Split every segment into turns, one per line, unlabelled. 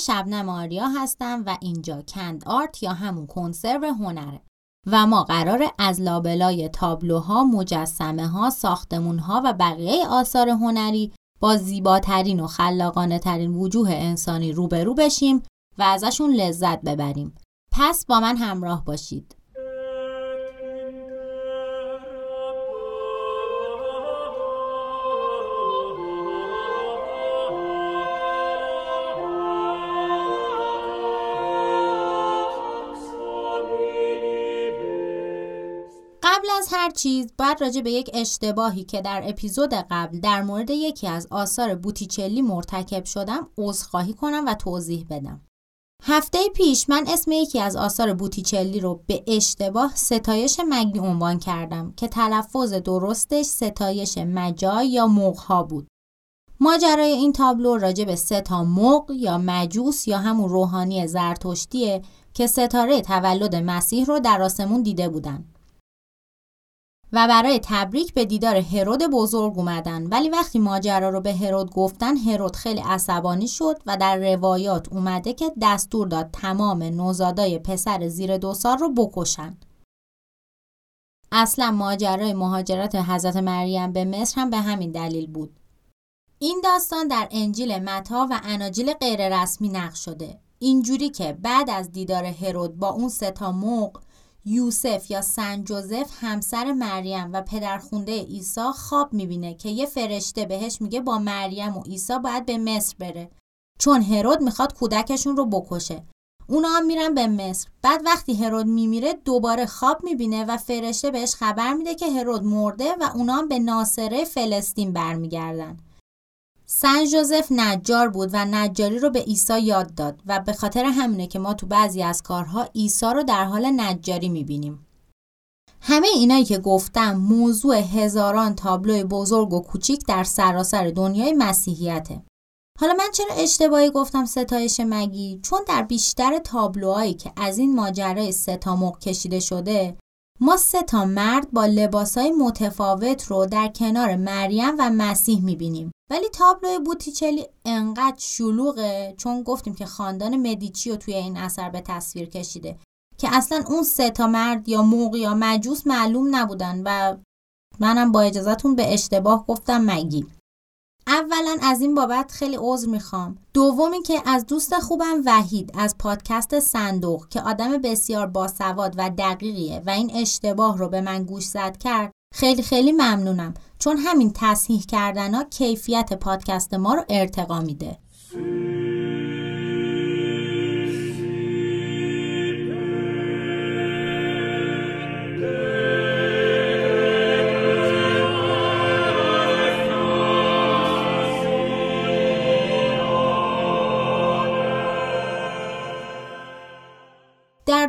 شبنم آریا هستم و اینجا کند آرت یا همون کنسرو هنره و ما قراره از لابلای تابلوها، مجسمه ها، ساختمون ها و بقیه آثار هنری با زیباترین و خلاقانه ترین وجوه انسانی روبرو بشیم و ازشون لذت ببریم. پس با من همراه باشید. هر چیز باید راجع به یک اشتباهی که در اپیزود قبل در مورد یکی از آثار بوتیچلی مرتکب شدم عذرخواهی کنم و توضیح بدم. هفته پیش من اسم یکی از آثار بوتیچلی رو به اشتباه ستایش مگی عنوان کردم که تلفظ درستش ستایش مجای یا مغها بود. ماجرای این تابلو راجع به سه تا مغ یا مجوس یا همون روحانی زرتشتیه که ستاره تولد مسیح رو در آسمون دیده بودن. و برای تبریک به دیدار هرود بزرگ اومدن. ولی وقتی ماجرا رو به هرود گفتن هرود خیلی عصبانی شد و در روایات اومده که دستور داد تمام نوزادای پسر زیر دو سال رو بکشن. اصلا ماجرای مهاجرت حضرت مریم به مصر هم به همین دلیل بود. این داستان در انجیل متا و اناجیل غیر رسمی نقش شده. اینجوری که بعد از دیدار هرود با اون سه تا یوسف یا سن جوزف همسر مریم و پدرخونده عیسی خواب می‌بینه که یه فرشته بهش میگه با مریم و عیسی باید به مصر بره. چون هرود می‌خواد کودکشون رو بکشه. اونا هم میرن به مصر. بعد وقتی هرود میمیره دوباره خواب می‌بینه و فرشته بهش خبر میده که هرود مرده و اونا هم به ناصره فلسطین برمیگردن. سن جوزف نجار بود و نجاری رو به عیسی یاد داد و به خاطر همینه که ما تو بعضی از کارها عیسی رو در حال نجاری می‌بینیم. همه اینایی که گفتم موضوع هزاران تابلوی بزرگ و کوچیک در سراسر دنیای مسیحیته. حالا من چرا اشتباهی گفتم ستایش مگی؟ چون در بیشتر تابلوهایی که از این ماجرای ستامق کشیده شده ما سه تا مرد با لباسای متفاوت رو در کنار مریم و مسیح می‌بینیم ولی تابلوی بوتیچلی انقدر شلوغه چون گفتیم که خاندان مدیچی رو توی این اثر به تصویر کشیده که اصلا اون سه تا مرد یا موق یا مجوس معلوم نبودن و منم با اجازهتون به اشتباه گفتم مگی. اولا از این بابت خیلی عذر می‌خوام. دومی که از دوست خوبم وحید از پادکست صندوق که آدم بسیار باسواد و دقیقیه و این اشتباه رو به من گوش زد کرد خیلی خیلی ممنونم. چون همین تصحیح کردن ها کیفیت پادکست ما رو ارتقا میده.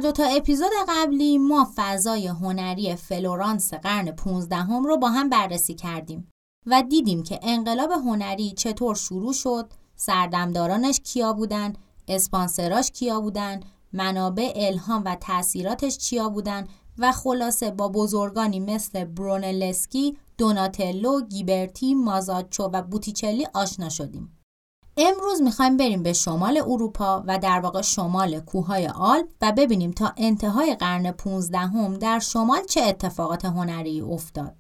دو تا اپیزود قبلی ما فضای هنری فلورانس قرن 15 هم رو با هم بررسی کردیم و دیدیم که انقلاب هنری چطور شروع شد، سردمدارانش کیا بودن، اسپانسراش کیا بودن، منابع الهام و تاثیراتش چیا بودن و خلاصه با بزرگانی مثل برونلسکی، دوناتلو، گیبرتی، مازاچو و بوتیچلی آشنا شدیم. امروز می‌خوایم بریم به شمال اروپا و در واقع شمال کوههای آلپ و ببینیم تا انتهای قرن 15 هم در شمال چه اتفاقات هنری افتاد.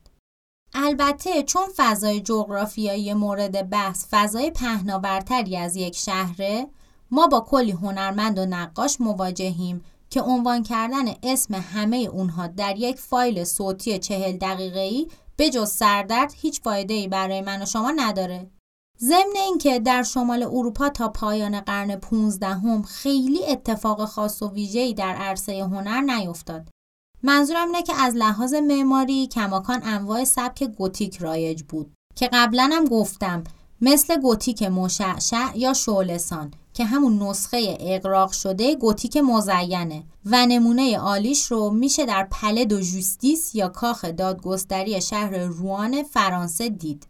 البته چون فضای جغرافیایی مورد بحث فضای پهناورتری از یک شهره ما با کلی هنرمند و نقاش مواجهیم که عنوان کردن اسم همه اونها در یک فایل صوتی چهل دقیقه‌ای به جز سردرد هیچ فایده برای من و شما نداره. ضمن اینکه در شمال اروپا تا پایان قرن 15 هم خیلی اتفاق خاص و ویژه‌ای در عرصه هنر نیفتاد. منظورم اینه که از لحاظ معماری کماکان انواع سبک گوتیک رایج بود که قبلا هم گفتم مثل گوتیک مشعشع یا شولسان که همون نسخه اقراق شده گوتیک مزینه و نمونه عالیش رو میشه در پله دو جوستیس یا کاخ دادگستری شهر روان فرانسه دید.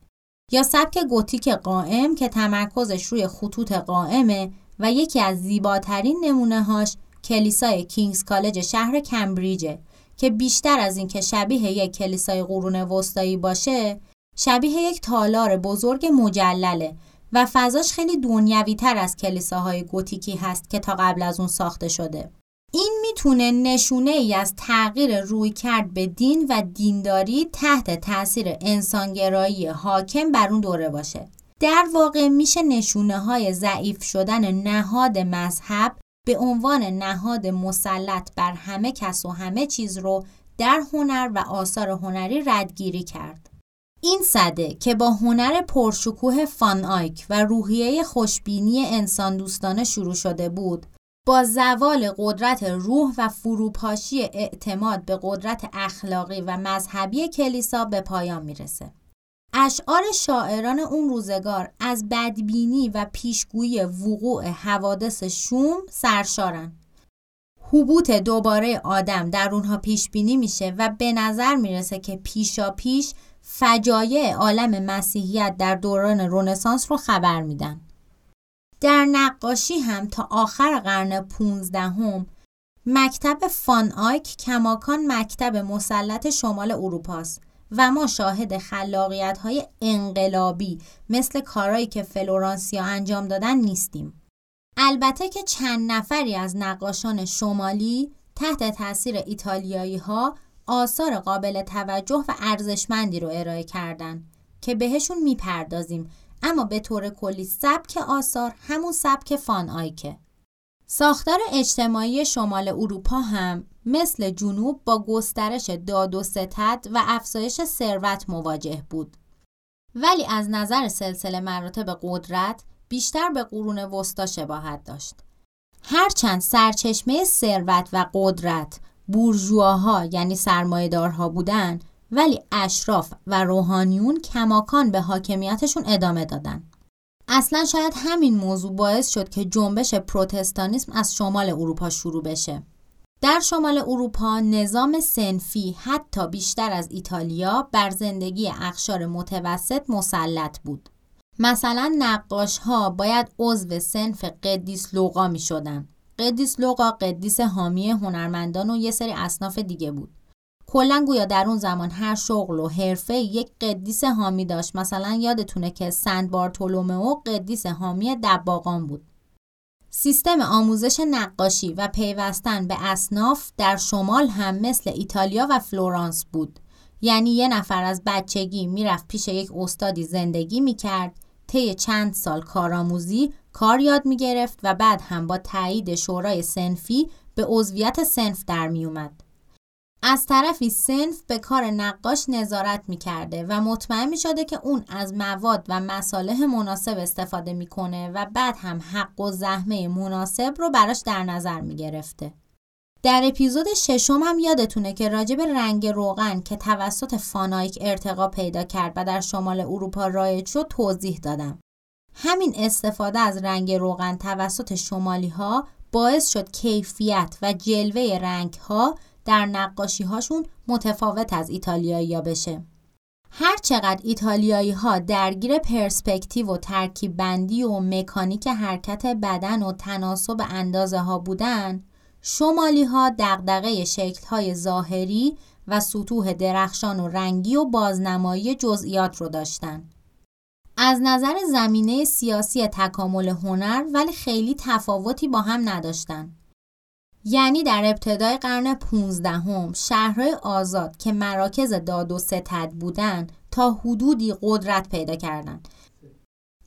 یا سبک گوتیک قائم که تمرکزش روی خطوط قائمه و یکی از زیباترین نمونه هاش کلیسای کینگز کالج شهر کمبریجه که بیشتر از اینکه شبیه یک کلیسای قرون وسطایی باشه شبیه یک تالار بزرگ مجلله و فضاش خیلی دنیوی تر از کلیساهای گوتیکی هست که تا قبل از اون ساخته شده. این می‌تونه نشونه ای از تغییر روی کرد به دین و دینداری تحت تاثیر انسانگرایی حاکم بر اون دوره باشه. در واقع میشه نشونه های ضعیف شدن نهاد مذهب به عنوان نهاد مسلط بر همه کس و همه چیز رو در هنر و آثار هنری ردگیری کرد. این صده که با هنر پرشکوه فان آیک و روحیه خوشبینی انسان دوستانه شروع شده بود با زوال قدرت روح و فروپاشی اعتماد به قدرت اخلاقی و مذهبی کلیسا به پایان می‌رسه. اشعار شاعران اون روزگار از بدبینی و پیشگویی وقوع حوادث شوم سرشارن. حبوط دوباره آدم در اونها پیش بینی میشه و به نظر می‌رسه که پیشا پیش فجایع عالم مسیحیت در دوران رونسانس رو خبر میدن. در نقاشی هم تا آخر قرن 15 هم مکتب فان آیک کماکان مکتب مسلط شمال اروپاست و ما شاهد خلاقیت های انقلابی مثل کارهایی که فلورانسیا انجام دادن نیستیم. البته که چند نفری از نقاشان شمالی تحت تاثیر ایتالیایی ها آثار قابل توجه و ارزشمندی رو ارائه کردن که بهشون می‌پردازیم اما به طور کلی سبک آثار همون سبک فان آیکه. ساختار اجتماعی شمال اروپا هم مثل جنوب با گسترش داد و ستد و افزایش ثروت مواجه بود. ولی از نظر سلسله مراتب قدرت بیشتر به قرون وسطا شباهت داشت. هرچند سرچشمه ثروت و قدرت بورژواها یعنی سرمایهدارها بودن ولی اشراف و روحانیون کماکان به حاکمیتشون ادامه دادن. اصلا شاید همین موضوع باعث شد که جنبش پروتستانیسم از شمال اروپا شروع بشه. در شمال اروپا نظام سنفی حتی بیشتر از ایتالیا بر زندگی اخشار متوسط مسلط بود. مثلا نقاش ها باید عضو صنف قدیس لوقا می شدن. قدیس لوقا قدیس حامی هنرمندان و یه سری اصناف دیگه بود. کلا گویا در اون زمان هر شغل و حرفه یک قدیس حامی داشت. مثلا یادتونه که سنت بارتولومئو قدیس حامی دباغان بود. سیستم آموزش نقاشی و پیوستن به اصناف در شمال هم مثل ایتالیا و فلورانس بود. یعنی یه نفر از بچگی می‌رفت پیش یک استادی زندگی می‌کرد طی چند سال کارآموزی کار یاد می‌گرفت و بعد هم با تایید شورای سنفی به عضویت سنف در میومد از طرفی سنف به کار نقاش نظارت می‌کرده و مطمئن می شده که اون از مواد و مصالح مناسب استفاده می‌کنه و بعد هم حق و زحمه مناسب رو براش در نظر می گرفته. در اپیزود ششم هم یادتونه که راجب رنگ روغن که توسط فانایک ارتقا پیدا کرد و در شمال اروپا رایج شد توضیح دادم. همین استفاده از رنگ روغن توسط شمالی ها باعث شد کیفیت و جلوه رنگ ها در نقاشی هاشون متفاوت از ایتالیایی ها بشه. هر چقدر ایتالیایی ها درگیر پرسپکتیو و ترکیب بندی و مکانیک حرکت بدن و تناسب اندازه ها بودن، شمالی ها دقدقه شکل های ظاهری و سطوح درخشان و رنگی و بازنمایی جزئیات رو داشتن. از نظر زمینه سیاسی تکامل هنر ولی خیلی تفاوتی با هم نداشتن. یعنی در ابتدای قرن 15 هم شهرهای آزاد که مراکز داد و ستد بودند تا حدودی قدرت پیدا کردند.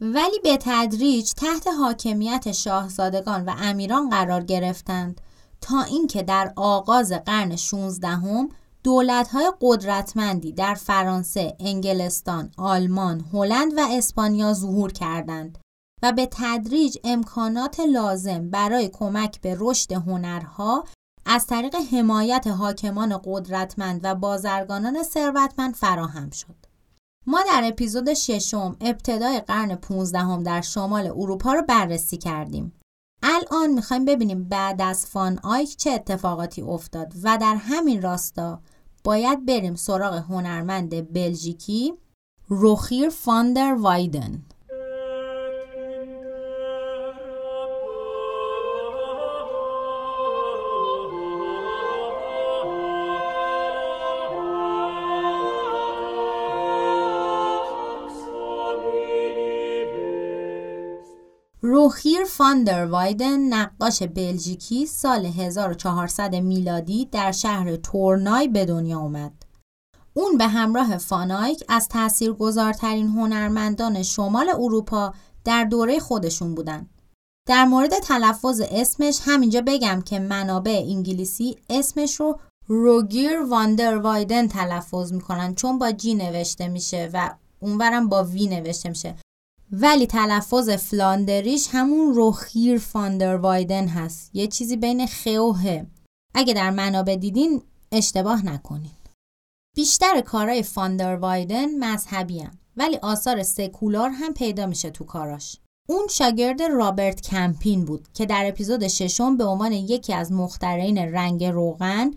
ولی به تدریج تحت حاکمیت شاهزادگان و امیران قرار گرفتند تا اینکه در آغاز قرن 16 هم دولت‌های قدرتمندی در فرانسه، انگلستان، آلمان، هلند و اسپانیا ظهور کردند. و به تدریج امکانات لازم برای کمک به رشد هنرها از طریق حمایت حاکمان قدرتمند و بازرگانان ثروتمند فراهم شد. ما در اپیزود ششم ابتدای قرن 15 هم در شمال اروپا رو بررسی کردیم. الان می‌خوایم ببینیم بعد از فان آیک چه اتفاقاتی افتاد و در همین راستا باید بریم سراغ هنرمند بلژیکی روخیر فاندر وایدن روخیر فاندر وایدن نقاش بلژیکی سال 1400 میلادی در شهر تورنای به دنیا اومد. اون به همراه فانایک از تاثیرگذارترین هنرمندان شمال اروپا در دوره خودشون بودن. در مورد تلفظ اسمش همینجا بگم که منابع انگلیسی اسمش رو روگیر واندر وایدن تلفظ می‌کنن چون با G نوشته میشه و اونورم با وی نوشته میشه ولی تلفظ فلاندریش همون روخیر فاندر وایدن هست یه چیزی بین خ و ه اگه در منابع دیدین اشتباه نکنین بیشتر کارهای فاندر وایدن مذهبی هم. ولی آثار سکولار هم پیدا میشه تو کاراش اون شاگرد رابرت کمپین بود که در اپیزود ششم به عنوان یکی از مخترعین رنگ روغن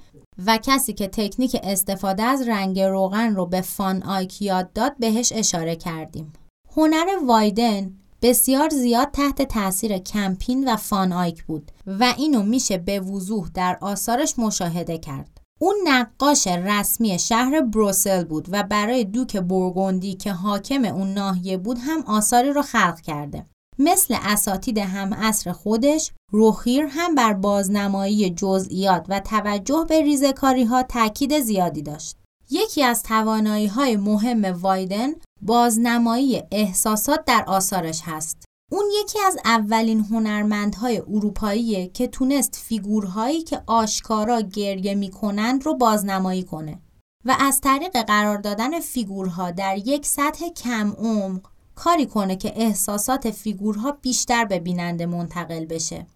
و کسی که تکنیک استفاده از رنگ روغن رو به فان آیک یاد داد بهش اشاره کردیم. هنر وایدن بسیار زیاد تحت تاثیر کمپین و فان آیک بود و اینو میشه به وضوح در آثارش مشاهده کرد. اون نقاش رسمی شهر بروسل بود و برای دوک بورگوندی که حاکم اون ناحیه بود هم آثاری رو خلق کرده. مثل اساتید هم اصر خودش روخیر هم بر بازنمایی جزئیات و توجه به ریزکاری ها تاکید زیادی داشت. یکی از توانایی های مهم وایدن بازنمایی احساسات در آثارش هست. اون یکی از اولین هنرمندهای اروپاییه که تونست فیگورهایی که آشکارا گریه می‌کنند رو بازنمایی کنه و از طریق قرار دادن فیگورها در یک سطح کم عمق کاری کنه که احساسات فیگورها بیشتر به بیننده منتقل بشه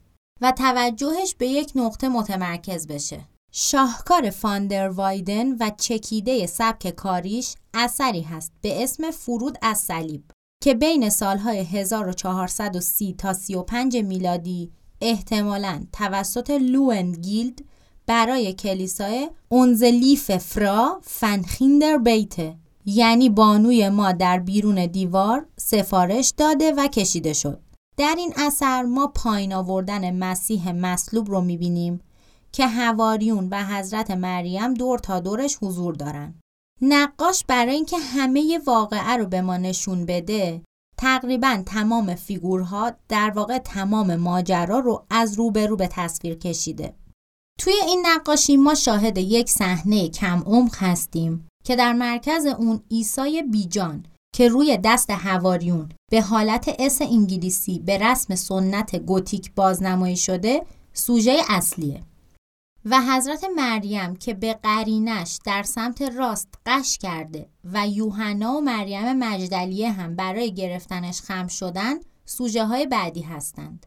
و توجهش به یک نقطه متمرکز بشه. شاهکار فاندر وایدن و چکیده سبک کاریش اثری هست به اسم فرود از صلیب که بین سالهای 1430 تا 35 میلادی احتمالاً توسط لوئن گیلد برای کلیسای اونزلیف فرا فنخیندر بیته یعنی بانوی ما در بیرون دیوار سفارش داده و کشیده شد. در این اثر ما پایین آوردن مسیح مصلوب رو می‌بینیم که هواریون و حضرت مریم دور تا دورش حضور دارن. نقاش برای اینکه همه واقعه رو به ما نشون بده تقریبا تمام فیگورها در واقع تمام ماجرا رو از روبرو به تصویر کشیده. توی این نقاشی ما شاهد یک صحنه کم عمق هستیم که در مرکز اون ایسای بیجان که روی دست هواریون به حالت اس انگلیسی به رسم سنت گوتیک بازنمایی شده سوژه اصلیه و حضرت مریم که به قرینش در سمت راست قش کرده و یوحنا و مریم مجدلیه هم برای گرفتنش خم شدن سوژه های بعدی هستند.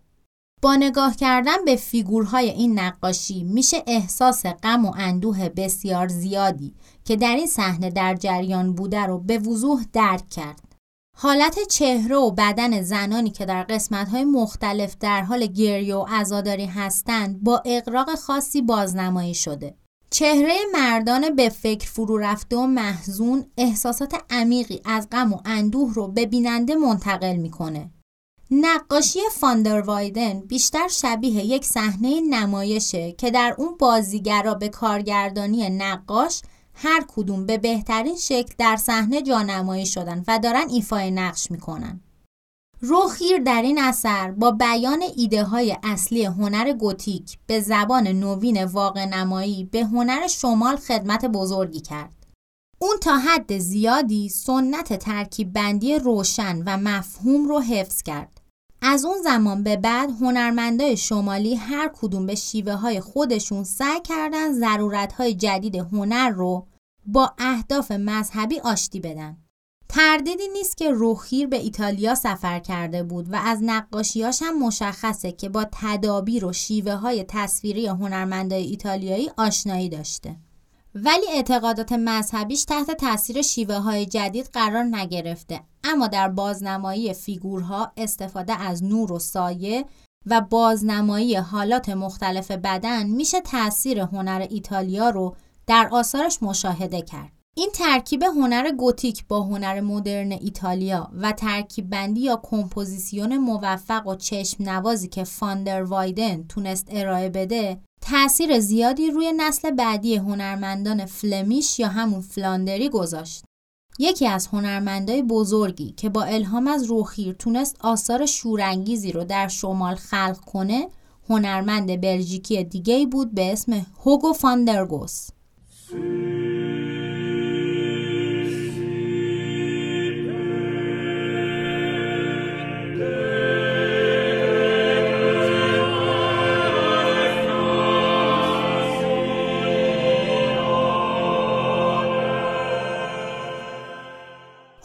با نگاه کردن به فیگورهای این نقاشی میشه احساس غم و اندوه بسیار زیادی که در این صحنه در جریان بوده رو به وضوح درک کرد. حالت چهره و بدن زنانی که در قسمت‌های مختلف در حال گریه و عزاداری هستند با اقراق خاصی بازنمایی شده. چهره مردان به فکر فرو رفته و محزون احساسات عمیقی از غم و اندوه رو به بیننده منتقل می‌کنه. نقاشی فاندر وایدن بیشتر شبیه یک صحنه نمایشه که در اون بازیگرا به کارگردانی نقاش هر کدوم به بهترین شکل در صحنه جانمایی شدن و دارن ایفای نقش می‌کنن. روخیر در این اثر با بیان ایده های اصلی هنر گوتیک به زبان نوین واقع نمایی به هنر شمال خدمت بزرگی کرد. اون تا حد زیادی سنت ترکیب بندی روشن و مفهوم رو حفظ کرد. از اون زمان به بعد هنرمندای شمالی هر کدوم به شیوه های خودشون سعی کردن ضرورت های جدید هنر رو با اهداف مذهبی آشتی بدن. تردیدی نیست که روخیر به ایتالیا سفر کرده بود و از نقاشیاش هم مشخصه که با تدابیر و شیوه های تصویری هنرمندای ایتالیایی آشنایی داشته. ولی اعتقادات مذهبیش تحت تاثیر شیوه های جدید قرار نگرفته اما در بازنمایی فیگورها استفاده از نور و سایه و بازنمایی حالات مختلف بدن میشه تاثیر هنر ایتالیا رو در آثارش مشاهده کرد. این ترکیب هنر گوتیک با هنر مدرن ایتالیا و ترکیب بندی یا کمپوزیسیون موفق و چشم نوازی که فاندر وایدن تونست ارائه بده تأثیر زیادی روی نسل بعدی هنرمندان فلمیش یا همون فلاندری گذاشت. یکی از هنرمندای بزرگی که با الهام از روخیر تونست آثار شورانگیزی رو در شمال خلق کنه هنرمند بلژیکی دیگه بود به اسم هوگو فاندرگوس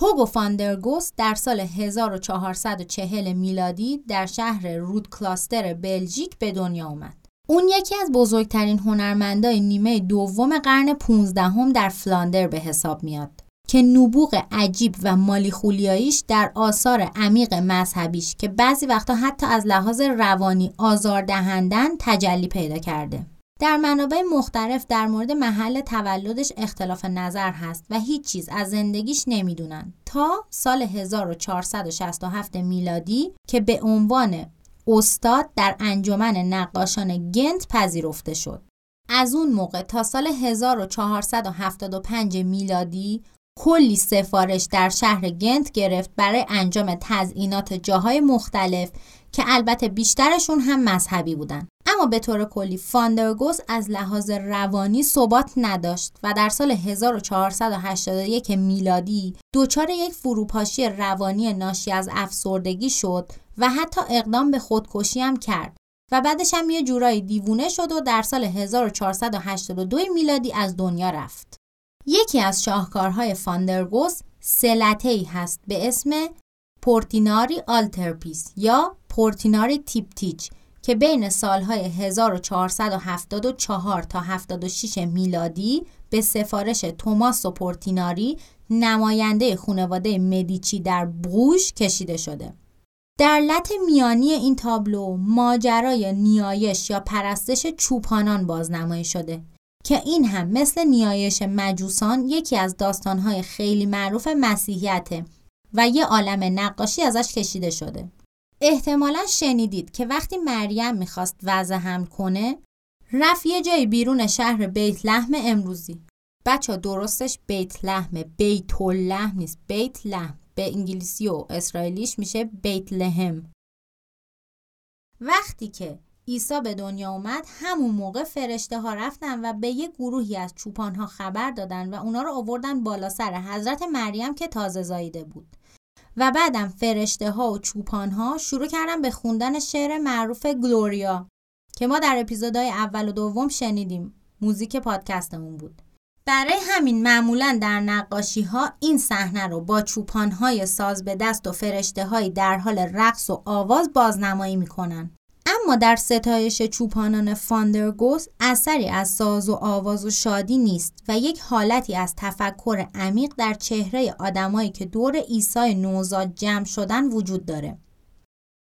هوگو فاندرگوس در سال 1440 میلادی در شهر رود کلاستر بلژیک به دنیا اومد. اون یکی از بزرگترین هنرمندای نیمه دوم قرن 15 هم در فلاندر به حساب میاد که نبوغ عجیب و مالی خولیاییش در آثار عمیق مذهبیش که بعضی وقتا حتی از لحاظ روانی آزاردهندن تجلی پیدا کرده. در منابع مختلف در مورد محل تولدش اختلاف نظر هست و هیچ چیز از زندگیش نمی‌دونن تا سال 1467 میلادی که به عنوان استاد در انجمن نقاشان گنت پذیرفته شد. از اون موقع تا سال 1475 میلادی کلی سفارش در شهر گنت گرفت برای انجام تزئینات جاهای مختلف که البته بیشترشون هم مذهبی بودن اما به طور کلی فاندرگوس از لحاظ روانی ثبات نداشت و در سال 1481 میلادی دچار یک فروپاشی روانی ناشی از افسردگی شد و حتی اقدام به خودکشی هم کرد و بعدش هم یه جورایی دیوونه شد و در سال 1482 میلادی از دنیا رفت. یکی از شاهکارهای فاندرگوس سه لته ای هست به اسم Portinari Altarpiece یا Portinari Triptych که بین سالهای 1474 تا 76 میلادی به سفارش توماسو پورتیناری نماینده خانواده مدیچی در بروژ کشیده شده. در لط میانی این تابلو ماجرای نیایش یا پرستش چوپانان بازنمایی شده که این هم مثل نیایش مجوسان یکی از داستانهای خیلی معروف مسیحیته و یه عالم نقاشی ازش کشیده شده. احتمالا شنیدید که وقتی مریم می‌خواست وضع هم کنه رفت یه جایی بیرون شهر بیت لحم امروزی. بچه درستش بیت لحم بیت لحم نیست بیت لحم. به انگلیسی و اسرائیلیش میشه بیت لحم. وقتی که عیسی به دنیا اومد همون موقع فرشته ها رفتن و به یه گروهی از چوپان ها خبر دادن و اونا رو آوردن بالا سر حضرت مریم که تازه زایده بود. و بعدم فرشته ها و چوپان ها شروع کردن به خوندن شعر معروف گلوریا که ما در اپیزودهای اول و دوم شنیدیم. موزیک پادکستمون بود. برای همین معمولا در نقاشی ها این صحنه رو با چوپان های ساز به دست و فرشته های در حال رقص و آواز بازنمایی می‌کنن. اما در ستایش چوپانان فاندرگوس اثری از ساز و آواز و شادی نیست و یک حالتی از تفکر عمیق در چهره آدمایی که دور عیسی نوزاد جمع شدن وجود داره.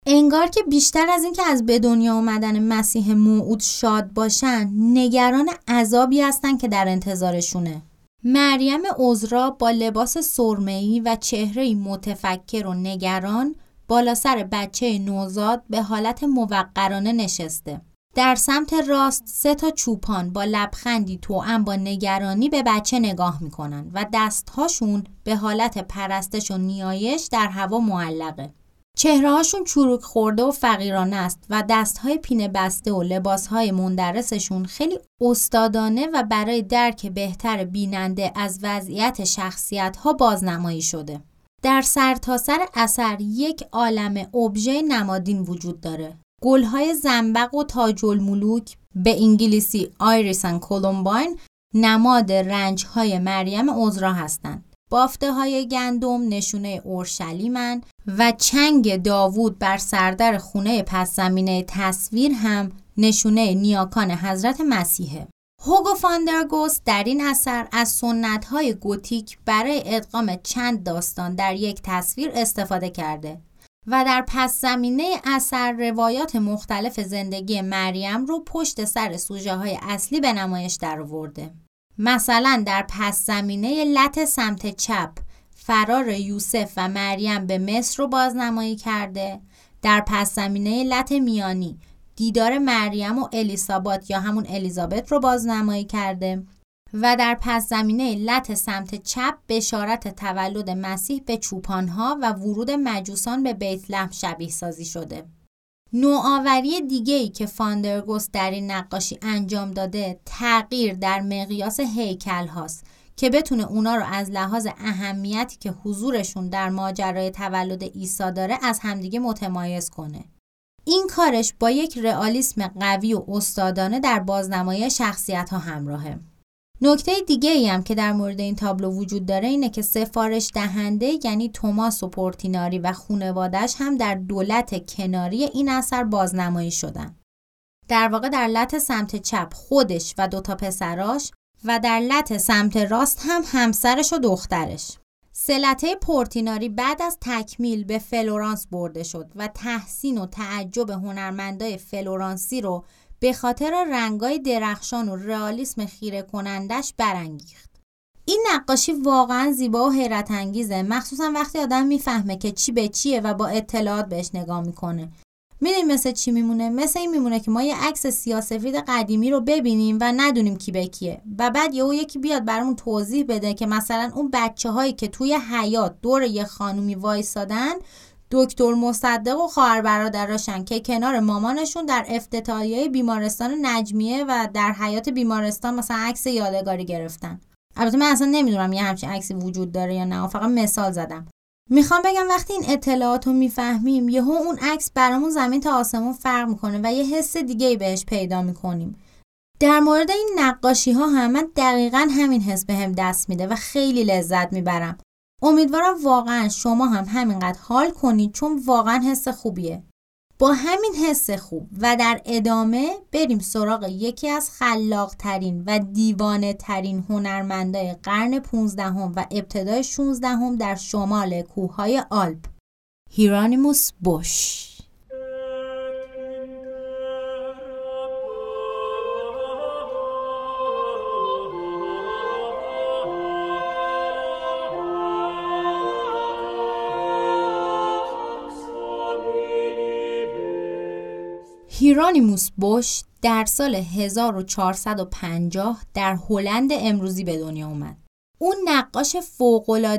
انگار که بیشتر از اینکه از به دنیا آمدن مسیح موعود شاد باشن نگران عذابی هستن که در انتظارشونه. مریم عذرا با لباس سرمه‌ای و چهره متفکر و نگران بالا سر بچه نوزاد به حالت موقرانه نشسته. در سمت راست سه تا چوپان با لبخندی توأم با نگرانی به بچه نگاه می‌کنن و دستهاشون به حالت پرستش و نیایش در هوا معلقه. چهرههاشون چروک خورده و فقیرانه است و دستهای پینه بسته و لباسهای مندرسشون خیلی استادانه و برای درک بهتر بیننده از وضعیت شخصیت ها بازنمایی شده. در سرتاسر سر اثر یک عالم ابژه نمادین وجود داره. گلهای زنبق و تاج الملوک به انگلیسی آیریسن کولومباین نماد رنجهای مریم عذرا هستند. بافته های گندم نشونه اورشلیمن و چنگ داوود بر سردر خونه پس زمینه تصویر هم نشونه نیاکان حضرت مسیحه. هوگو فاندرگوس در این اثر از سنت های گوتیک برای ادغام چند داستان در یک تصویر استفاده کرده و در پس زمینه اثر روایات مختلف زندگی مریم رو پشت سر سوژه های اصلی به نمایش درآورده. مثلا در پس زمینه لت سمت چپ فرار یوسف و مریم به مصر رو بازنمایی کرده در پس زمینه لط میانی دیدار مریم و الیسابات یا همون الیزابت رو بازنمایی کرده و در پس زمینه لط سمت چپ بشارت تولد مسیح به چوپانها و ورود مجوسان به بیت لحم شبیه سازی شده. نوآوری دیگه ای که فاندرگوست در این نقاشی انجام داده تغییر در مقیاس هیکل هاست که بتونه اونا رو از لحاظ اهمیتی که حضورشون در ماجرای تولد عیسی داره از همدیگه متمایز کنه. این کارش با یک رئالیسم قوی و استادانه در بازنمایی شخصیت ها همراهه. نکته دیگه ای هم که در مورد این تابلو وجود داره اینه که سفارش دهنده یعنی توماس و پورتیناری و خونوادش هم در دولت کناری این اثر بازنمایی شدن. در واقع در لط سمت چپ خودش و دوتا پسراش و در لت سمت راست هم همسرش و دخترش. سه لته پورتیناری بعد از تکمیل به فلورانس برده شد و تحسین و تعجب هنرمندای فلورانسی رو به خاطر رنگای درخشان و رئالیسم خیره کنندش برانگیخت. این نقاشی واقعا زیبا و حیرت انگیزه مخصوصا وقتی آدم می‌فهمه که چی به چیه و با اطلاعات بهش نگاه می‌کنه می‌دونین مثل چی میمونه؟ مثل این میمونه که ما یه عکس سیاسفید قدیمی رو ببینیم و ندونیم کی به کیه. و بعد یهو یکی بیاد برامون توضیح بده که مثلا اون بچه هایی که توی حیاط دور یه خانومی وایسادن دکتر مصدق و خواهر برادراشن که کنار مامانشون در افتتاحیه بیمارستان نجمیه و در حیات بیمارستان مثلا عکس یادگاری گرفتن. البته من اصلا نمی‌دونم یه همچین عکسی وجود داره یا نه. فقط مثال زدم. می‌خوام بگم وقتی این اطلاعات رو می‌فهمیم یهو اون عکس برامون زمین تا آسمون فرق می‌کنه و یه حس دیگه بهش پیدا می‌کنیم. در مورد این نقاشی ها هم من دقیقا همین حس به دست میده و خیلی لذت می‌برم. امیدوارم واقعا شما هم همینقدر حال کنید چون واقعا حس خوبیه. با همین حس خوب و در ادامه بریم سراغ یکی از خلاق ترین و دیوانه ترین هنرمندای قرن 15 هم و ابتدای 16 هم در شمال کوههای آلپ. هیرانیموس بوش هیرانیموس بوش در سال 1450 در هلند امروزی به دنیا اومد. اون نقاش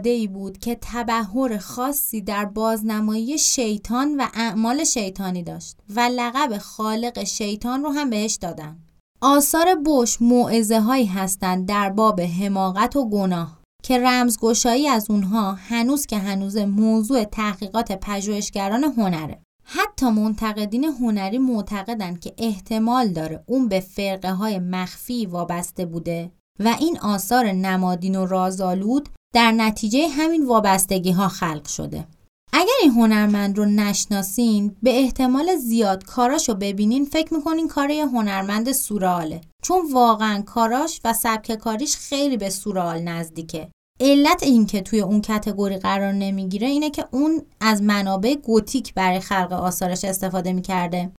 ای بود که تبهر خاصی در بازنمایی شیطان و اعمال شیطانی داشت و لقب خالق شیطان رو هم بهش دادن. آثار بوش معزه هایی هستند در باب حماقت و گناه که رمزگشایی از اونها هنوز که هنوز موضوع تحقیقات پژوهشگران هنره. حتی منتقدین هنری معتقدند که احتمال داره اون به فرقه های مخفی وابسته بوده و این آثار نمادین و رازآلود در نتیجه همین وابستگی ها خلق شده. اگر این هنرمند رو نشناسین به احتمال زیاد کاراشو ببینین فکر می‌کنین کار یه هنرمند سوراله چون واقعا کاراش و سبک کاریش خیلی به سورال نزدیکه علت این که توی اون کتگوری قرار نمی‌گیره اینه که اون از منابع گوتیک برای خلق آثارش استفاده می‌کرده.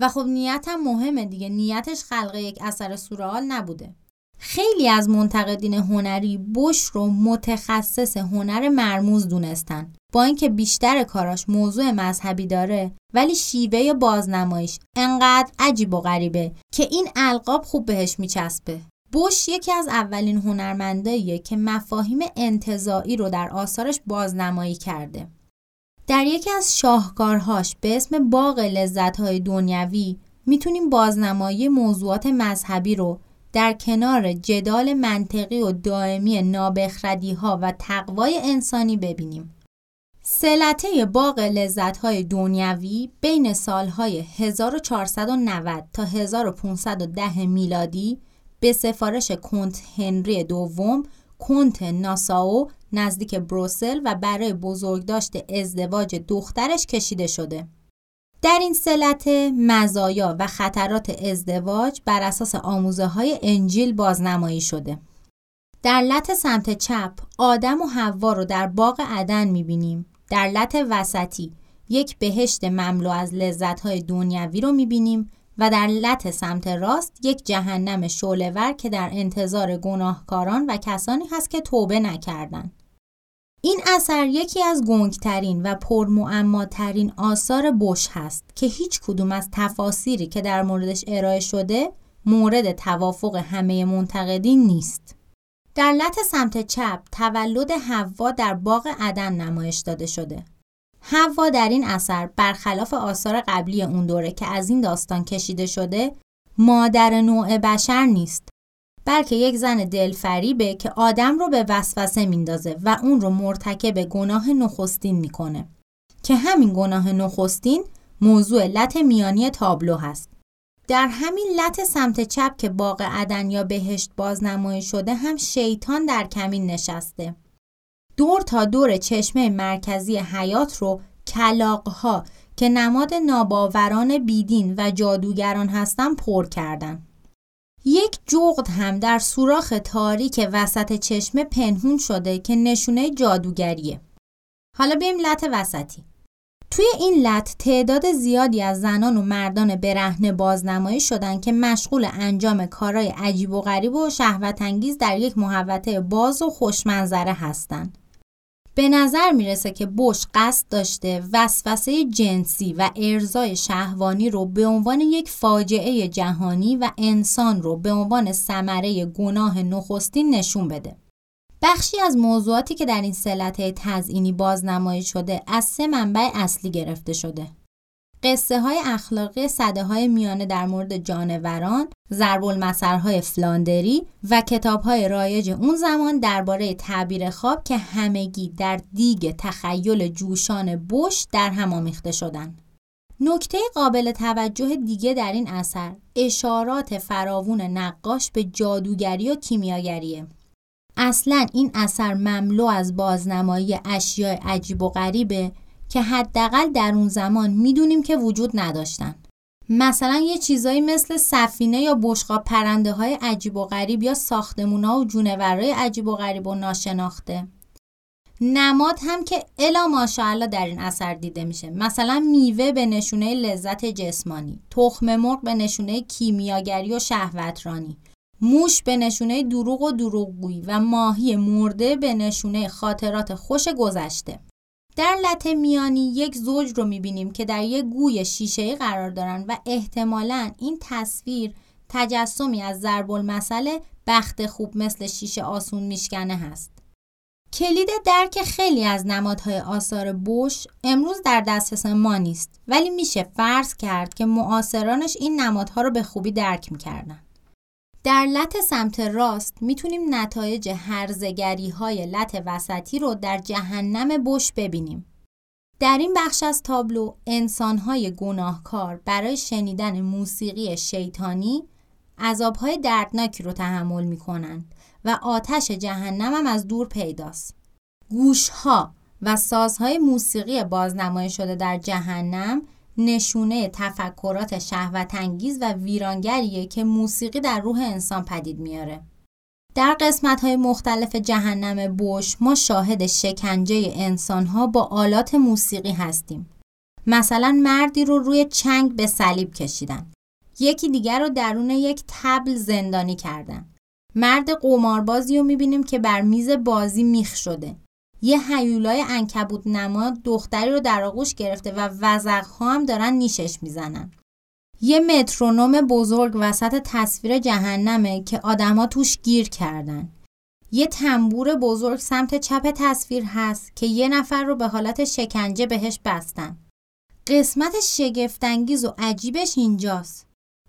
و خب نیت هم مهمه دیگه. نیتش خلق یک اثر سورال نبوده. خیلی از منتقدین هنری بش رو متخصص هنر مرموز دونستن. با اینکه بیشتر کاراش موضوع مذهبی داره ولی شیوه بازنمایش انقدر عجیب و غریبه که این القاب خوب بهش میچسبه. بوش یکی از اولین هنرمنداییه که مفاهیم انتظاعی رو در آثارش بازنمایی کرده. در یکی از شاهکارهاش به اسم باغ لذتهای دنیوی می‌تونیم بازنمایی موضوعات مذهبی رو در کنار جدال منطقی و دائمی نابخردی ها و تقوای انسانی ببینیم. سلطه باغ لذتهای دنیوی بین سالهای 1490 تا 1510 میلادی به سفارش کنت هنری دوم کنت ناساو نزدیک بروسل و برای بزرگداشت ازدواج دخترش کشیده شده. در این سلط مزایا و خطرات ازدواج بر اساس آموزه های انجیل بازنمایی شده. در لط سمت چپ آدم و حوا رو در باغ عدن می‌بینیم. در لط وسطی یک بهشت مملو از لذت های دنیوی رو می‌بینیم و در لط سمت راست یک جهنم شولور که در انتظار گناهکاران و کسانی هست که توبه نکردند. این اثر یکی از گنگترین و پرمعماترین آثار بش هست که هیچ کدوم از تفاسیری که در موردش ارائه شده مورد توافق همه منتقدین نیست. در لط سمت چپ تولد حوا در باغ عدن نمایش داده شده. حوا در این اثر برخلاف آثار قبلی اون دوره که از این داستان کشیده شده مادر نوع بشر نیست بلکه یک زن دلفریبه که آدم رو به وسوسه میندازه و اون رو مرتکب گناه نخستین می‌کنه. که همین گناه نخستین موضوع لط میانی تابلو هست. در همین لط سمت چپ که باغ عدن یا بهشت بازنمایی شده هم شیطان در کمین نشسته. دور تا دور چشمه مرکزی حیات رو کلاقها که نماد ناباوران بیدین و جادوگران هستن پر کردن. یک جغد هم در سوراخ تاریک وسط چشمه پنهون شده که نشونه جادوگریه. حالا بریم لط وسطی. توی این لط تعداد زیادی از زنان و مردان برهنه بازنمایی شدن که مشغول انجام کارهای عجیب و غریب و شهوت انگیز در یک محوطه باز و خوشمنظره هستند. به نظر می‌رسه که بش قصد داشته وسوسه جنسی و ارزای شهوانی رو به عنوان یک فاجعه جهانی و انسان رو به عنوان ثمره گناه نخستین نشون بده. بخشی از موضوعاتی که در این سلطه تزئینی بازنمایی شده از سه منبع اصلی گرفته شده. قصه های اخلاقی صده های میانه در مورد جانوران، ضرب فلاندری و کتاب های رایج اون زمان درباره تعبیر خواب که همگی در دیگ تخیل جوشان بش در هم آمیخته شدند. نکته قابل توجه دیگه در این اثر اشارات فراوون نقاش به جادوگری و کیمیاگریه. اصلا این اثر مملو از بازنمایی اشیاء عجیب و غریبه که حداقل در اون زمان می‌دونیم که وجود نداشتن. مثلا یه چیزایی مثل سفینه یا بشقاب پرنده های عجیب و غریب یا ساختمونا و جونورای عجیب و غریب و ناشناخته. نماد هم که الا ماشاءالله در این اثر دیده میشه مثلا میوه به نشونه لذت جسمانی تخم مرغ به نشونه کیمیاگری و شهوترانی موش به نشونه دروغ و دروغگویی و ماهی مرده به نشونه خاطرات خوش گذشته در لطه میانی یک زوج رو می‌بینیم که در یک گوی شیشه قرار دارن و احتمالا این تصویر تجسمی از ضرب المثل بخت خوب مثل شیشه آسون میشکنه هست. کلید درک خیلی از نمادهای آثار بوش امروز در دسترس ما نیست ولی میشه فرض کرد که معاصرانش این نمادها رو به خوبی درک می‌کردن. در لط سمت راست می‌تونیم نتایج هرزگری های لط وسطی رو در جهنم بش ببینیم. در این بخش از تابلو های گناهکار برای شنیدن موسیقی شیطانی عذابهای دردناکی رو تحمل می‌کنند و آتش جهنم هم از دور پیداست. گوشها و سازهای موسیقی بازنمایی شده در جهنم نشونه تفکرات شهوت انگیز و ویرانگریه که موسیقی در روح انسان پدید میاره. در قسمت های مختلف جهنم بوش ما شاهد شکنجه انسان ها با آلات موسیقی هستیم. مثلا مردی رو روی چنگ به صلیب کشیدن. یکی دیگر رو درون یک تبل زندانی کردن. مرد قماربازی رو می‌بینیم که بر میز بازی میخ شده. یه هیولای انکبوت نما دختری رو در آغوش گرفته و وزقها هم دارن نیشش می‌زنن. یه مترونوم بزرگ وسط تصویر جهنمه که آدما توش گیر کردن. یه تنبور بزرگ سمت چپ تصویر هست که یه نفر رو به حالت شکنجه بهش بستن. قسمت شگفتانگیز و عجیبش اینجاست.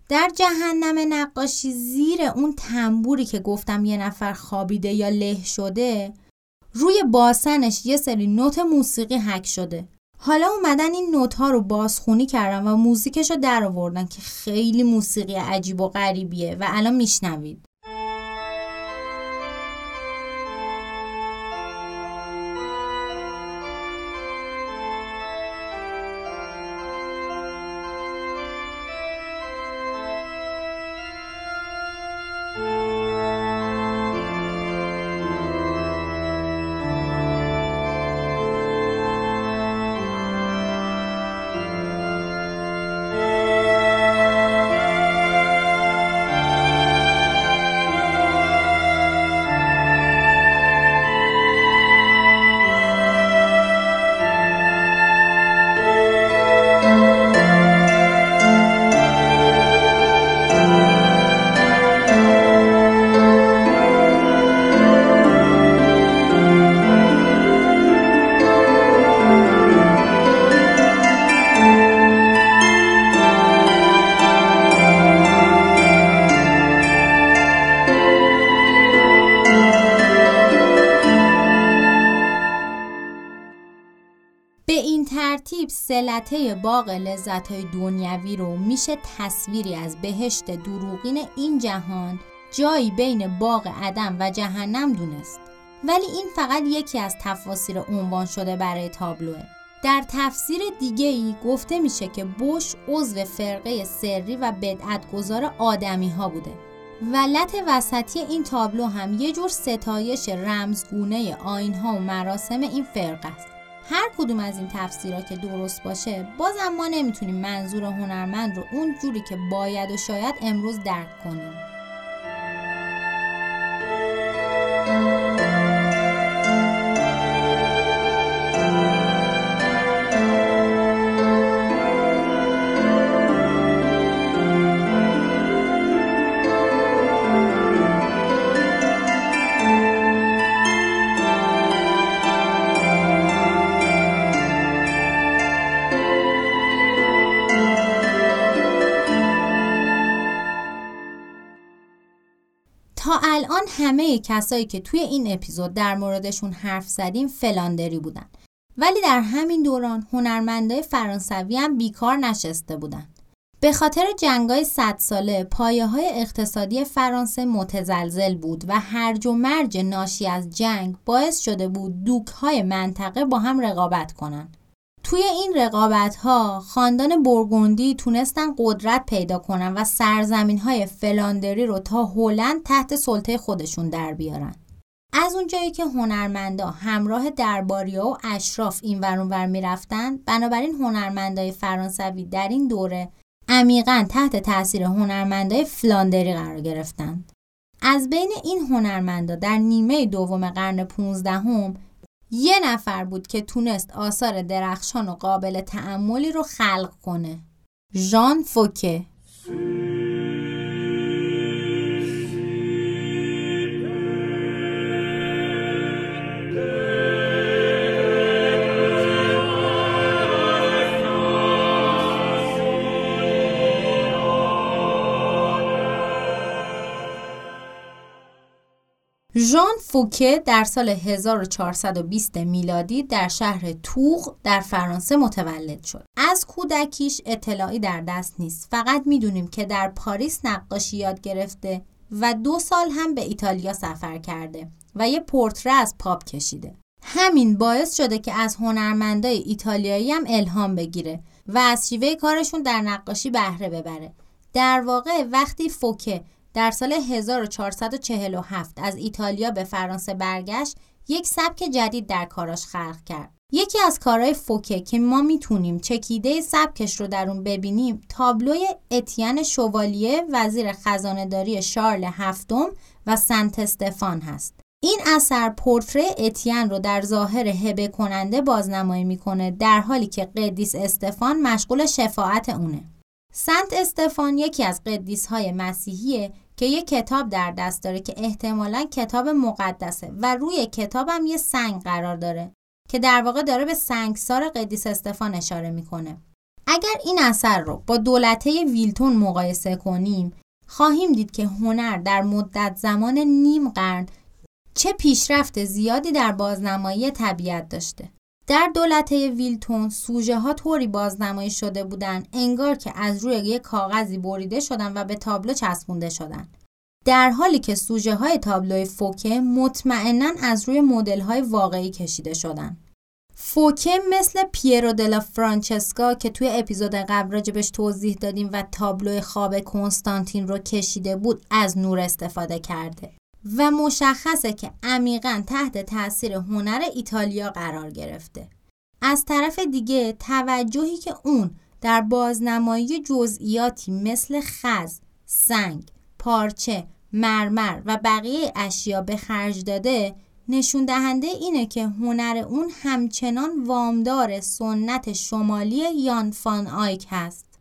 در جهنم نقاشی زیر اون تنبوری که گفتم یه نفر خوابیده یا له شده روی باسنش یه سری نوت موسیقی حک شده. حالا اومدن این نوت ها رو بازخونی کردن و موزیکش رو در آوردن که خیلی موسیقی عجیب و غریبیه و الان میشنوید. سلطه باغ لذت های دنیوی رو میشه تصویری از بهشت دروغین این جهان جایی بین باغ عدم و جهنم دونست. ولی این فقط یکی از تفاسیر عنوان شده برای تابلوه. در تفسیر دیگه ای گفته میشه که بوش عضو فرقه سری و بدعتگذار آدمی ها بوده. ولت وسطی این تابلو هم یه جور ستایش رمزگونه آین ها و مراسم این فرقه است. هر کدوم از این تفسیرها که درست باشه بازم ما نمی‌تونیم منظور هنرمند رو اون جوری که باید و شاید امروز درک کنیم. الان همه کسایی که توی این اپیزود در موردشون حرف زدیم فلاندری بودن ولی در همین دوران هنرمندای فرانسوی هم بیکار نشسته بودن به خاطر جنگای صد ساله پایه های اقتصادی فرانسه متزلزل بود و هرج و مرج ناشی از جنگ باعث شده بود دوک های منطقه با هم رقابت کنند. توی این رقابت ها خاندان برگوندی تونستن قدرت پیدا کنن و سرزمین های فلاندری رو تا هلند تحت سلطه خودشون در بیارن. از اونجایی که هنرمندا همراه درباریا و اشراف این ورون ور می‌رفتن بنابراین هنرمندای فرانسوی در این دوره عمیقا تحت تاثیر هنرمندای فلاندری قرار گرفتند. از بین این هنرمندا در نیمه دوم قرن 15 هم یه نفر بود که تونست آثار درخشان و قابل تعملی رو خلق کنه. ژان فوکه. فوکه در سال 1420 میلادی در شهر توغ در فرانسه متولد شد. از کودکیش اطلاعی در دست نیست. فقط می‌دونیم که در پاریس نقاشی یاد گرفته و دو سال هم به ایتالیا سفر کرده و یه پورتره از پاپ کشیده. همین باعث شده که از هنرمندای ایتالیایی هم الهام بگیره و از شیوه کارشون در نقاشی بهره ببره. در واقع وقتی فوکه در سال 1447 از ایتالیا به فرانسه برگشت یک سبک جدید در کاراش خلق کرد. یکی از کارهای فوکه که ما می‌تونیم چکیده سبکش رو در اون ببینیم تابلوی اتین شوالیه وزیر خزانهداری شارل هفتم و سنت استفان هست. این اثر پورتری اتین رو در ظاهر هبه کننده بازنمایی می‌کنه در حالی که قدیس استفان مشغول شفاعت اونه. سنت استفان یکی از قدیس های مسیحیه که یه کتاب در دست داره که احتمالا کتاب مقدسه و روی کتابم یه سنگ قرار داره که در واقع داره به سنگسار قدیس استفان اشاره می‌کنه. اگر این اثر رو با دولته ویلتون مقایسه کنیم خواهیم دید که هنر در مدت زمان نیم قرن چه پیشرفت زیادی در بازنمایی طبیعت داشته. در دولته ویلتون سوژه ها طوری بازنمایی شده بودند انگار که از روی یک کاغذی بریده شدن و به تابلو چسبونده شدن. در حالی که سوژه های تابلوی فوکه مطمئنا از روی مدل های واقعی کشیده شدن. فوکه مثل پیرو دلا فرانچسکا که توی اپیزود قبل راجبش توضیح دادیم و تابلوی خواب کنستانتین رو کشیده بود از نور استفاده کرده. و مشخصه که عمیقا تحت تاثیر هنر ایتالیا قرار گرفته. از طرف دیگه توجهی که اون در بازنمایی جزئیاتی مثل خز، سنگ، پارچه، مرمر و بقیه اشیا به خرج داده نشون دهنده اینه که هنر اون همچنان وامدار سنت شمالی یان فان آیک هست.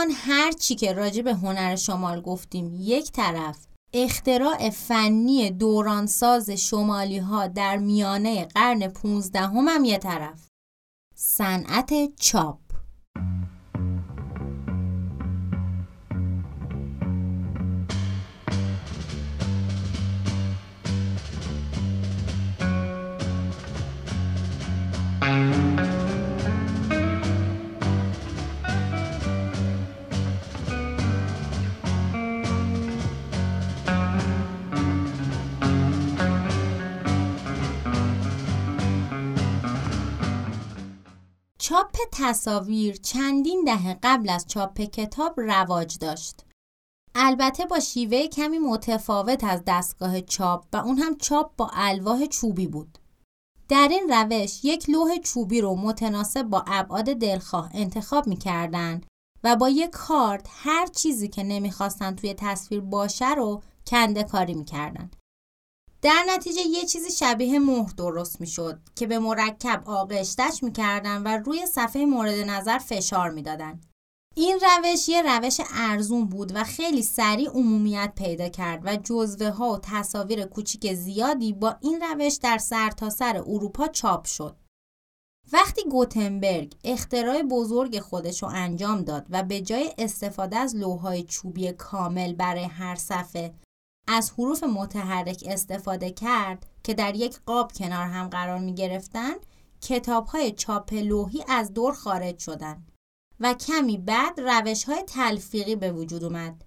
الان هر چی که راجع به هنر شمال گفتیم یک طرف اختراع فنی دورانساز شمالی ها در میانه قرن 15 هم یه طرف. صنعت چاپ. چاپ تصاویر چندین دهه قبل از چاپ کتاب رواج داشت. البته با شیوه کمی متفاوت از دستگاه چاپ و اون هم چاپ با الواح چوبی بود. در این روش یک لوح چوبی رو متناسب با ابعاد دلخواه انتخاب می‌کردن و با یک کارت هر چیزی که نمی‌خواستن توی تصویر باشه رو کنده کاری می‌کردن. در نتیجه یه چیزی شبیه مهر درست می‌شد که به مرکب آغشتش می‌کردن و روی صفحه مورد نظر فشار می‌دادن. این روش یه روش ارزون بود و خیلی سریع عمومیت پیدا کرد و جزوه ها و تصاویر کوچیک زیادی با این روش در سرتاسر سر اروپا چاپ شد. وقتی گوتنبرگ اختراع بزرگ خودش رو انجام داد و به جای استفاده از لوهای چوبی کامل برای هر صفحه از حروف متحرک استفاده کرد که در یک قاب کنار هم قرار می گرفتن کتاب های چاپ لوحی از دور خارج شدند و کمی بعد روش های تلفیقی به وجود اومد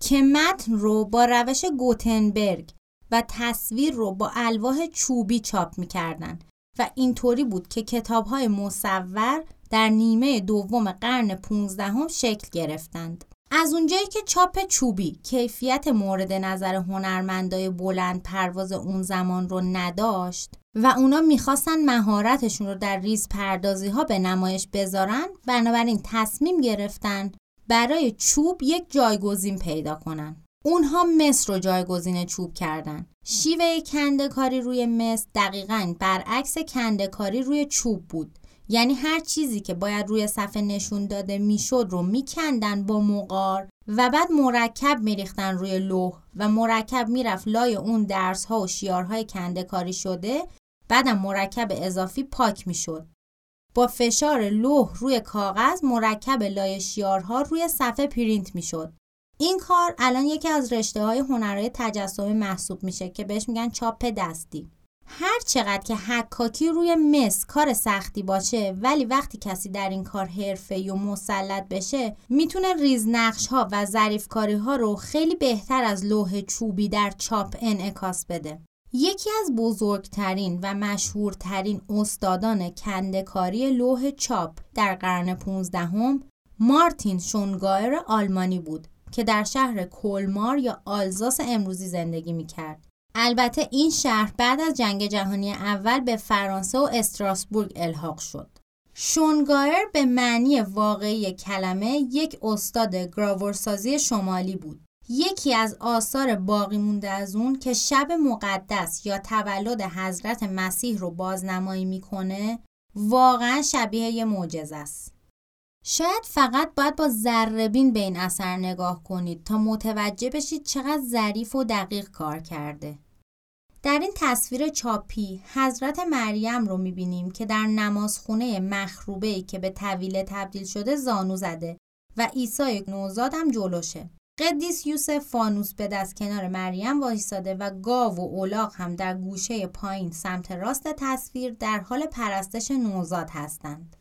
که متن رو با روش گوتنبرگ و تصویر رو با الواح چوبی چاپ می‌کردن و اینطوری بود که کتاب های مصور در نیمه دوم قرن 15 هم شکل گرفتند. از اونجایی که چاپ چوبی کیفیت مورد نظر هنرمندای بلند پرواز اون زمان رو نداشت و اونا می‌خواستن مهارتشون رو در ریز پردازی ها به نمایش بذارن بنابراین تصمیم گرفتن برای چوب یک جایگزین پیدا کنن. اونها مس رو جایگزین چوب کردن. شیوه کندکاری روی مس دقیقا برعکس کندکاری روی چوب بود. یعنی هر چیزی که باید روی صفحه نشون داده می‌شد رو میکندن با مقار و بعد مرکب میریختن روی لوح و مرکب می‌رفت لای اون درس ها و شیارهای کنده کاری شده بعدم مرکب اضافی پاک می‌شد. با فشار لوح روی کاغذ مرکب لای شیارها روی صفحه پرینت می‌شد. این کار الان یکی از رشته های هنرهای تجسمی محسوب میشه که بهش میگن چاپ دستی. هر چقدر که حکاکی روی مس کار سختی باشه ولی وقتی کسی در این کار حرفه و مسلط بشه می‌تونه ریزنقش ها و ظریف کاری ها رو خیلی بهتر از لوح چوبی در چاپ انعکاس بده یکی از بزرگترین و مشهورترین استادان کندکاری لوح چاپ در قرن 15 هم مارتین شونگایر آلمانی بود که در شهر کلمار یا آلزاس امروزی زندگی می‌کرد. البته این شهر بعد از جنگ جهانی اول به فرانسه و استراسبورگ الحاق شد. شونگایر به معنی واقعی کلمه یک استاد گراورسازی شمالی بود. یکی از آثار باقی مونده از اون که شب مقدس یا تولد حضرت مسیح رو بازنمایی می‌کنه واقعا شبیه یه معجزه است. شاید فقط باید با ذربین به این اثر نگاه کنید تا متوجه بشید چقدر ظریف و دقیق کار کرده. در این تصویر چاپی حضرت مریم رو می‌بینیم که در نمازخونه مخروبه که به طویله تبدیل شده زانو زده و عیسی نوزاد هم جلوشه. قدیس یوسف فانوس به دست کنار مریم وایساده و گاو و اولاق هم در گوشه پایین سمت راست تصویر در حال پرستش نوزاد هستند.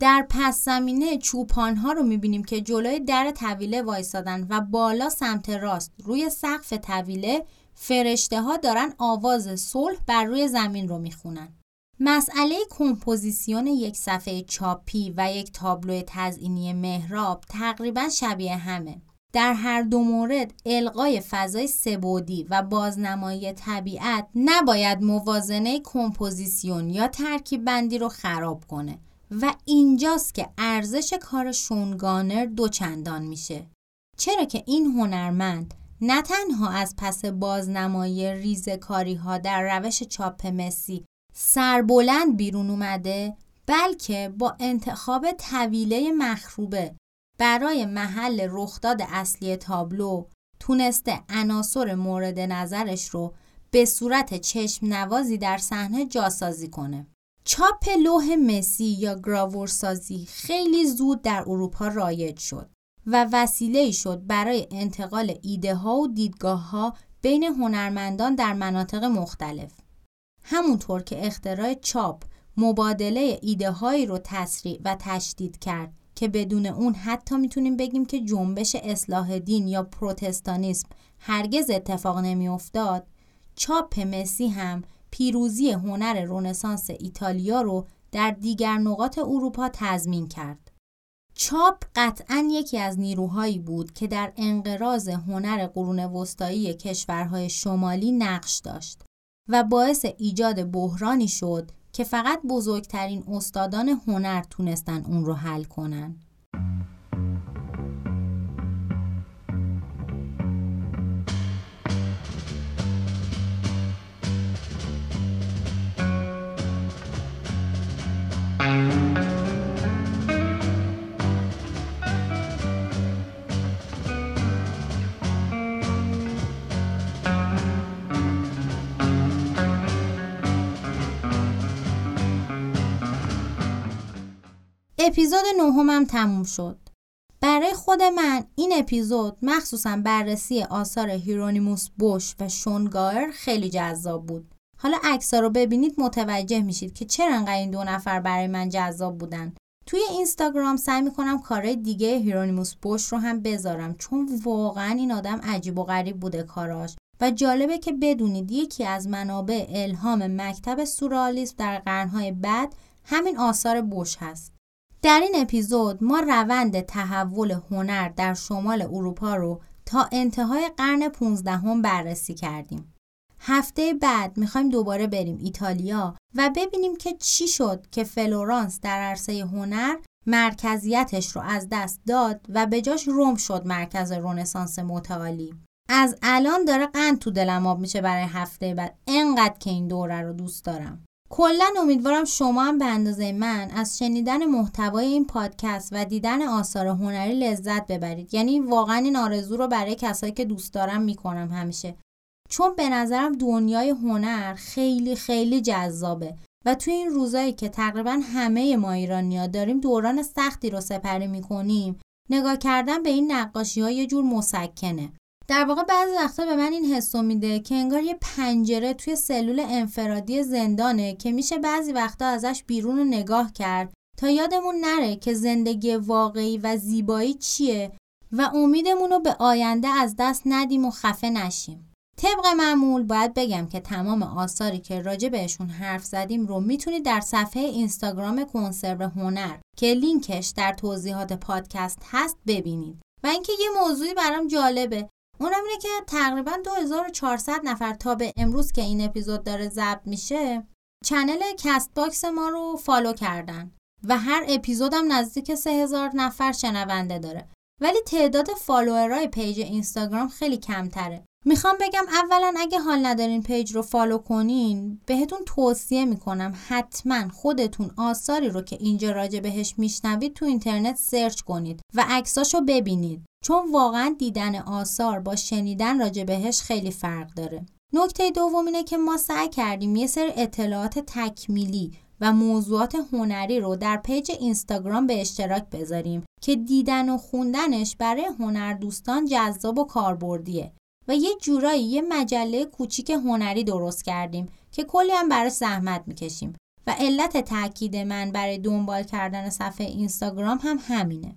در پس زمینه چوپان ها رو می‌بینیم که جلوی در طویله وایسادن و بالا سمت راست روی سقف طویله فرشته ها دارن آواز صلح بر روی زمین رو می‌خونن. مسئله کمپوزیسیون یک صفحه چاپی و یک تابلو تزئینی محراب تقریبا شبیه همه. در هر دو مورد القای فضای سه بعدی و بازنمایی طبیعت نباید موازنه کمپوزیسیون یا ترکیب بندی رو خراب کنه و اینجاست که ارزش کار شونگائر دوچندان میشه. چرا که این هنرمند نه تنها از پس بازنمایی ریزکاری ها در روش چاپ مسی سربلند بیرون اومده بلکه با انتخاب طویله مخروبه برای محل رخداد اصلی تابلو تونسته عناصر مورد نظرش رو به صورت چشم نوازی در صحنه جاسازی کنه. چاپ لوح مسی یا گراورسازی خیلی زود در اروپا رایج شد و وسیله شد برای انتقال ایده ها و دیدگاه ها بین هنرمندان در مناطق مختلف. همونطور که اختراع چاپ مبادله ایده هایی رو تسریع و تشدید کرد که بدون اون حتی می‌تونیم بگیم که جنبش اصلاح دین یا پروتستانیسم هرگز اتفاق نمیافتاد چاپ مسی هم پیروزی هنر رونسانس ایتالیا رو در دیگر نقاط اروپا تضمین کرد. چاپ قطعا یکی از نیروهایی بود که در انقراض هنر قرون وسطایی کشورهای شمالی نقش داشت و باعث ایجاد بحرانی شد که فقط بزرگترین استادان هنر تونستن اون رو حل کنن. اپیزود نهمم تموم شد. برای خود من این اپیزود مخصوصا بررسی آثار هیرونیموس بوش و شونگائر خیلی جذاب بود. حالا عکس رو ببینید متوجه میشید که چرا انقدر این دو نفر برای من جذاب بودن. توی اینستاگرام سعی می‌کنم کارهای دیگه هیرونیموس بوش رو هم بذارم چون واقعا این آدم عجیب و غریب بوده کاراش و جالبه که بدونید یکی از منابع الهام مکتب سوررئالیسم در قرنهای بعد همین آثار بوش هست. در این اپیزود ما روند تحول هنر در شمال اروپا رو تا انتهای قرن 15 هم بررسی کردیم. هفته بعد می‌خوایم دوباره بریم ایتالیا و ببینیم که چی شد که فلورانس در عرصه هنر مرکزیتش رو از دست داد و به جاش روم شد مرکز رونسانس متعالی. از الان داره قند تو دلم آب میشه برای هفته بعد انقدر که این دوره رو دوست دارم. کلا امیدوارم شما هم به اندازه من از شنیدن محتوای این پادکست و دیدن آثار هنری لذت ببرید یعنی واقعا این آرزو رو برای کسایی که دوست دارم می‌کنم همیشه چون به نظرم دنیای هنر خیلی خیلی جذابه و توی این روزایی که تقریبا همه ما ایرانیا داریم دوران سختی رو سپری می‌کنیم نگاه کردن به این نقاشی ها یه جور مسکنه در واقع بعضی وقتا به من این حسو میده که انگار یه پنجره توی سلول انفرادی زندانه که میشه بعضی وقتا ازش بیرون رو نگاه کرد تا یادمون نره که زندگی واقعی و زیبایی چیه و امیدمون رو به آینده از دست ندیم و خفه نشیم. طبق معمول باید بگم که تمام آثاری که راجع بهشون حرف زدیم رو می‌تونید در صفحه اینستاگرام کنسرو هنر که لینکش در توضیحات پادکست هست ببینید. و اینکه یه موضوعی برام جالبه. اونم اینه که تقریبا 2400 نفر تا به امروز که این اپیزود داره ضبط میشه channel Castbox ما رو follow کردن. و هر اپیزودم نزدیک 3000 نفر شنونده داره. ولی تعداد follower ای page اینستاگرام خیلی کمتره. می‌خوام بگم اولا اگه حال ندارین page رو follow کنین بهتون توصیه می‌کنم حتما خودتون آثاری رو که اینجا راجع بهش میشنوید تو اینترنت search کنید و عکساشو ببینید. چون واقعا دیدن آثار با شنیدن راجع بهش خیلی فرق داره. نکته دوم اینه که ما سعی کردیم یه سری اطلاعات تکمیلی و موضوعات هنری رو در پیج اینستاگرام به اشتراک بذاریم که دیدن و خوندنش برای هنر دوستان جذاب و کاربردیه. و یه جورایی یه مجله کوچیک هنری درست کردیم که کلی هم برای زحمت می‌کشیم. و علت تاکید من برای دنبال کردن صفحه اینستاگرام هم همینه.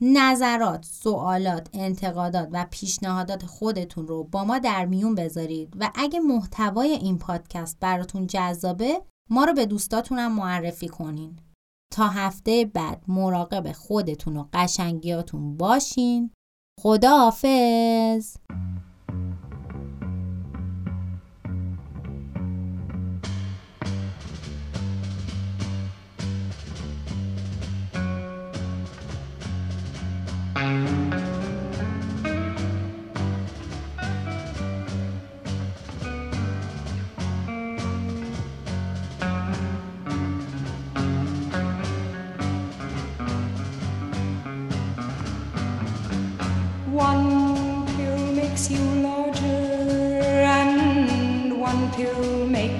نظرات، سوالات، انتقادات و پیشنهادات خودتون رو با ما در میون بذارید. و اگه محتوای این پادکست براتون جذابه ما رو به دوستاتونم معرفی کنین. تا هفته بعد مراقب خودتون و قشنگیاتون باشین. خدا حافظ.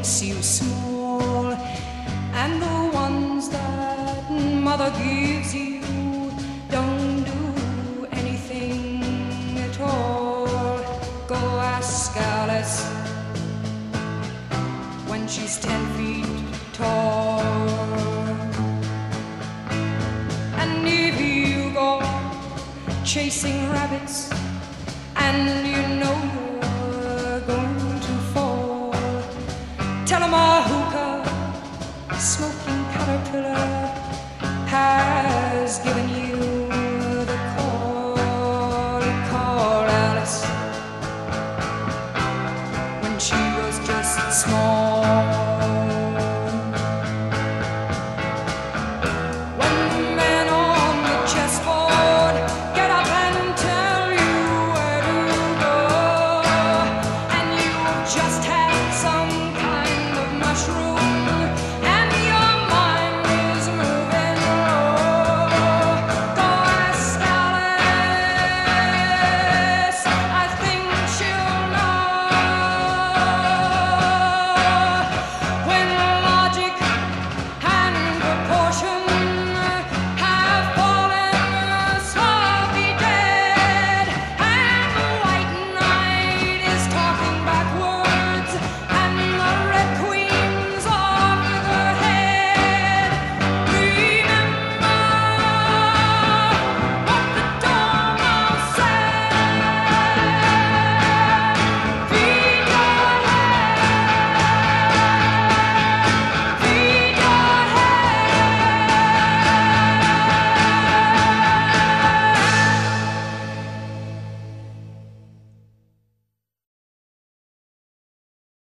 makes you small, and the ones that mother gives you don't do anything at all. Go ask Alice when she's ten feet tall. And if you go chasing rabbits. Tell 'em a hookah smoking caterpillar, has given you.